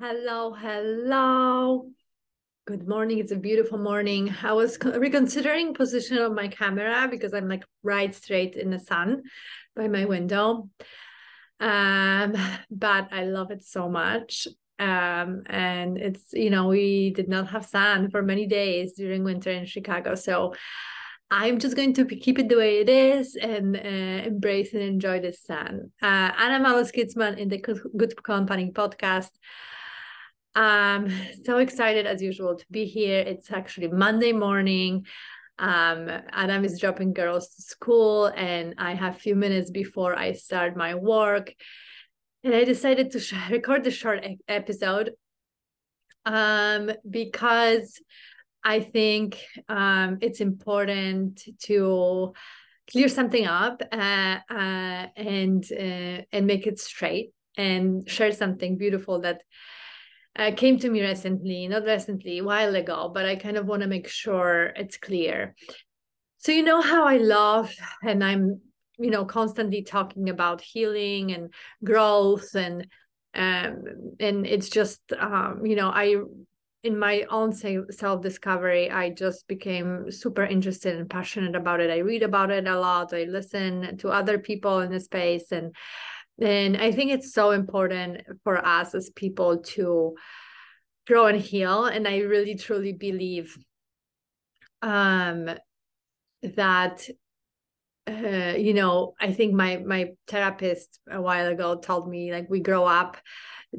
Hello, hello. Good morning. It's a beautiful morning. I was reconsidering position of my camera because I'm like right straight in the sun by my window. Um, but I love it so much. Um, and it's you know we did not have sun for many days during winter in Chicago, so I'm just going to keep it the way it is and uh, embrace and enjoy the sun. Uh, Anna Malus-Kitzman in the Good Company podcast. I'm so excited as usual to be here. It's actually Monday morning. Um, Adam is dropping girls to school, and I have a few minutes before I start my work. And I decided to sh- record the short e- episode um, because I think um, it's important to clear something up uh, uh, and uh, and make it straight and share something beautiful that uh, came to me recently, not recently, a while ago, but I kind of want to make sure it's clear. So you know how I love, and I'm you know constantly talking about healing and growth and um and it's just um you know I in my own self discovery, I just became super interested and passionate about it. I read about it a lot. I listen to other people in the space, and and I think it's so important for us as people to grow and heal. And I really truly believe um, that uh, you know i think my my therapist a while ago told me like we grow up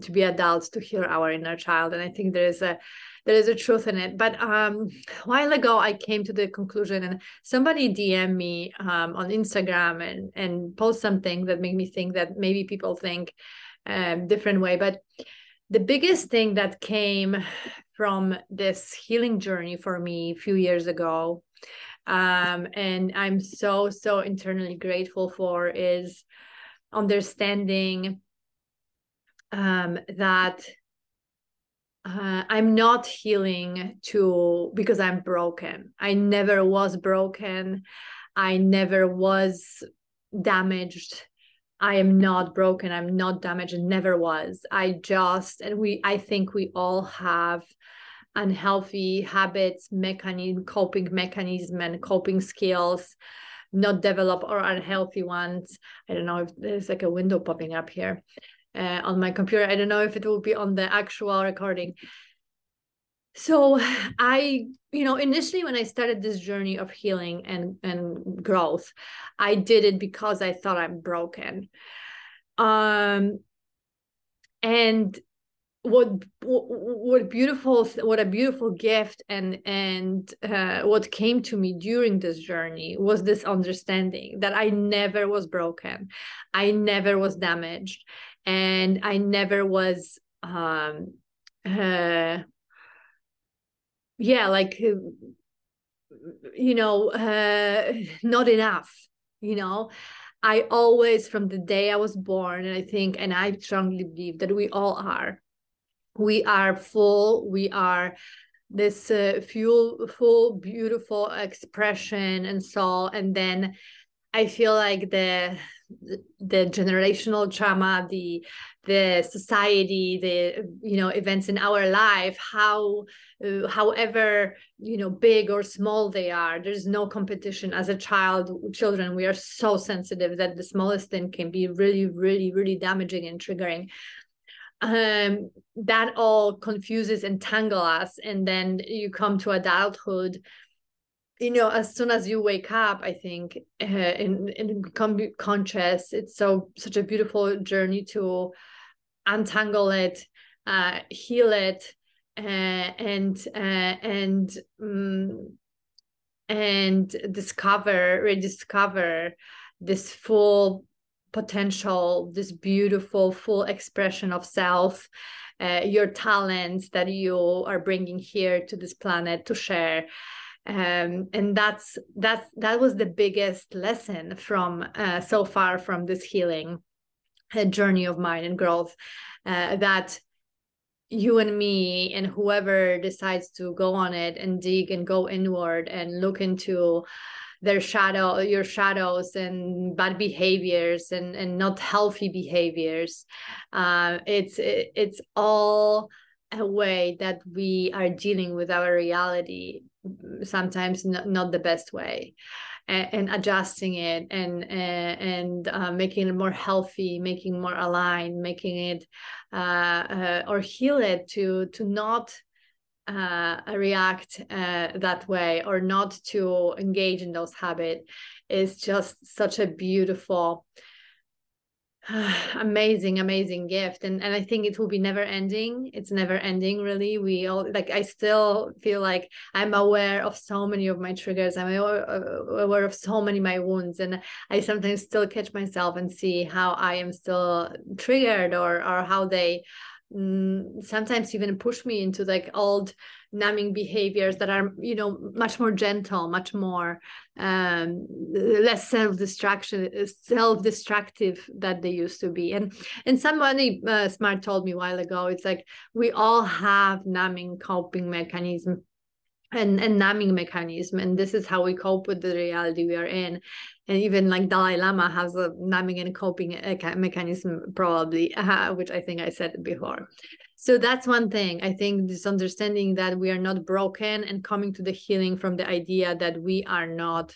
to be adults to heal our inner child and i think there is a there is a truth in it. But um a while ago i came to the conclusion and somebody dm me um, on instagram and and post something that made me think that maybe people think um different way. But the biggest thing that came from this healing journey for me a few years ago um, and i'm so so internally grateful for is understanding um, that uh, i'm not healing to because i'm broken. I never was broken. I never was damaged. I am not broken. I'm not damaged. And never was. I just and we i think we all have unhealthy habits, mechanism, coping mechanism, and coping skills, not develop or unhealthy ones. I don't know if there's like a window popping up here uh, on my computer. I don't know if it will be on the actual recording. So I, you know, initially when I started this journey of healing and and growth, I did it because I thought I'm broken. Um and what what beautiful what a beautiful gift and and uh, what came to me during this journey was this understanding that i never was broken. I never was damaged. And i never was um uh yeah like you know uh not enough you know? I always, from the day I was born, and I think, and I strongly believe that we all are, we are full. We are this uh, full full beautiful expression and soul. And then i feel like the the generational trauma the the society the you know events in our life how uh, however you know big or small they are there's no competition. As a child children we are so sensitive that the smallest thing can be really really really damaging and triggering um, that all confuses and tangle us and then you come to adulthood you know as soon as you wake up i think uh, and, and become conscious it's so such a beautiful journey to untangle it uh, heal it uh, and uh, and um, and discover rediscover this full potential, this beautiful, full expression of self, uh, your talents that you are bringing here to this planet to share. Um, and that's that's that was the biggest lesson from uh, so far from this healing uh, journey of mine and growth uh, that you and me and whoever decides to go on it and dig and go inward and look into their shadow your shadows and bad behaviors and and not healthy behaviors. Uh, it's it, it's all a way that we are dealing with our reality sometimes not, not the best way and, and adjusting it and and uh, making it more healthy making more aligned making it uh, uh, or heal it to to not uh, react uh, that way or not to engage in those habits is just such a beautiful amazing amazing gift. And and i think it will be never ending. It's never ending really. We all like i still feel like i'm aware of so many of my triggers. I'm aware of so many my wounds. And i sometimes still catch myself and see how i am still triggered or or how they sometimes even push me into like old numbing behaviors that are you know much more gentle much more um, less self-destruction self-destructive that they used to be. And and somebody uh, smart told me a while ago it's like we all have numbing coping mechanism and, and numbing mechanism and this is how we cope with the reality we are in and even like dalai lama has a numbing and coping mechanism probably uh, which i think i said before. So that's one thing. I think this understanding that we are not broken and coming to the healing from the idea that we are not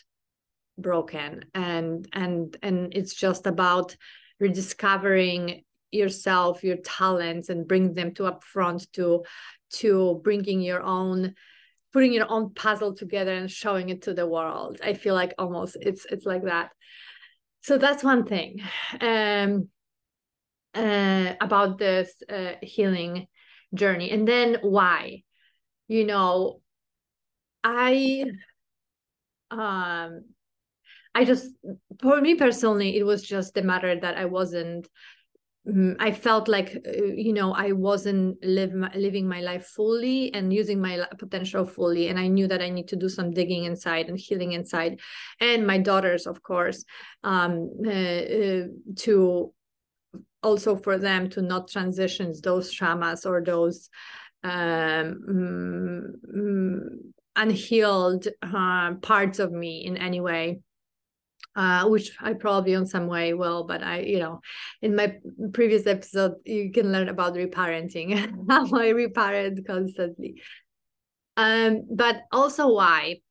broken. And and and it's just about rediscovering yourself your talents and bring them to up front to to bringing your own putting your own puzzle together and showing it to the world. I feel like almost it's it's like that. So that's one thing um uh, about this uh, healing journey. And then why? You know i um i just for me personally it was just the matter that i wasn't I felt like uh, you know I wasn't live, living my life fully and using my potential fully, and I knew that I need to do some digging inside and healing inside, and my daughters, of course, um, uh, uh, to also for them to not transition those traumas or those um, mm, unhealed uh, parts of me in any way uh, which I probably in some way will, but I, you know, in my previous episode, you can learn about reparenting, how I reparent constantly. Um, but also why.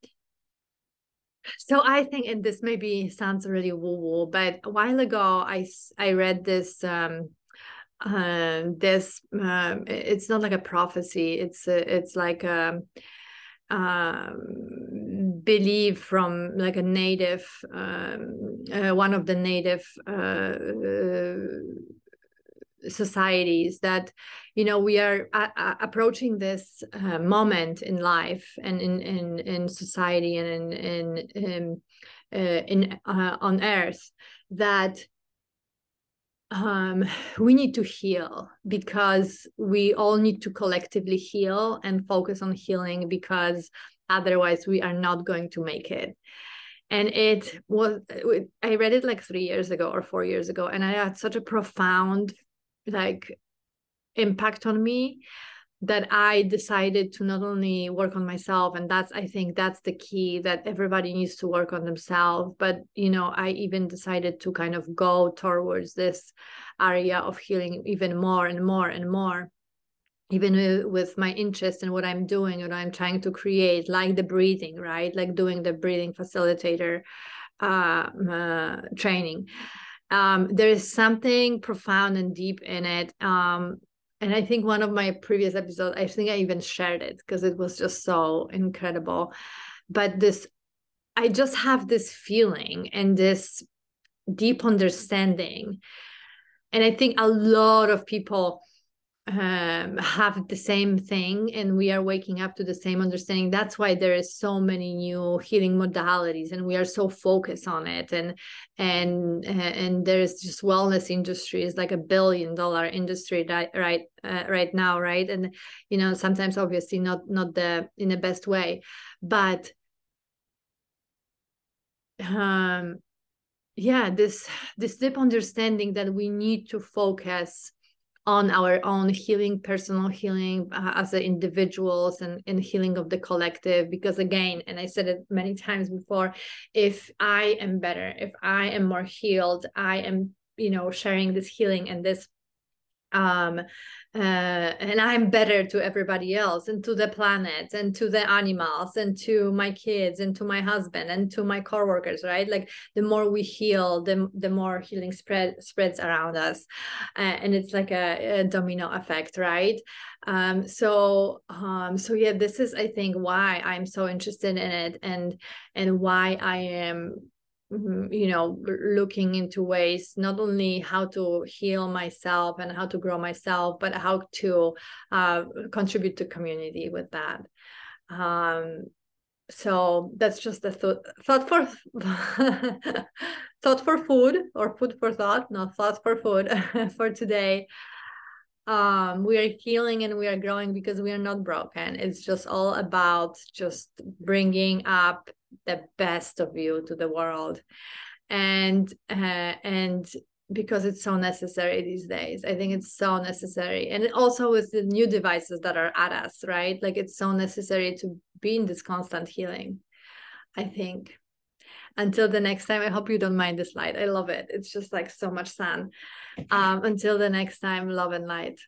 So I think, and this maybe sounds really woo woo, but a while ago I I read this um, uh, this um, it's not like a prophecy. It's a, it's like a um, belief from like a native, um, uh, one of the native uh, uh, societies that you know we are approaching this uh, moment in life and in in in society and in in in, uh, in uh, on earth that um, we need to heal because we all need to collectively heal and focus on healing because otherwise we are not going to make it. And it was i read it like three years ago or four years ago and i had such a profound like impact on me that I decided to not only work on myself, and that's, I think that's the key that everybody needs to work on themselves. But, you know, I even decided to kind of go towards this area of healing even more and more and more. Even with my interest in what I'm doing and I'm trying to create, like the breathing, right? Like doing the breathing facilitator uh, uh, training. Um, there is something profound and deep in it um, and I think one of my previous episodes, I think I even shared it because it was just so incredible. But this, I just have this feeling and this deep understanding. And I think a lot of people um, have the same thing and we are waking up to the same understanding. That's why there is so many new healing modalities and we are so focused on it. And and and there's just wellness industry is like a billion dollar industry right right uh, right now right? And you know sometimes obviously not not the in the best way. But um yeah this this deep understanding that we need to focus on our own healing personal healing uh, as individuals and, and healing of the collective because again and i said it many times before if i am better if i am more healed i am you know sharing this healing and this um uh, and i'm better to everybody else and to the planet and to the animals and to my kids and to my husband and to my coworkers right? Like the more we heal the, the more healing spread spreads around us uh, and it's like a, a, domino effect right? Um so um so yeah this is i think why i'm so interested in it and and why i am you know looking into ways not only how to heal myself and how to grow myself but how to uh, contribute to community with that. Um, so that's just a thought thought for thought for food or food for thought not thought for food for today. Um we are healing and we are growing because we are not broken. It's just all about just bringing up the best of you to the world. And uh, and because it's so necessary these days i think it's so necessary. And also with the new devices that are at us right? Like it's so necessary to be in this constant healing i think. Until the next time i hope you don't mind this light. I love it. It's just like so much sun. Um until the next time love and light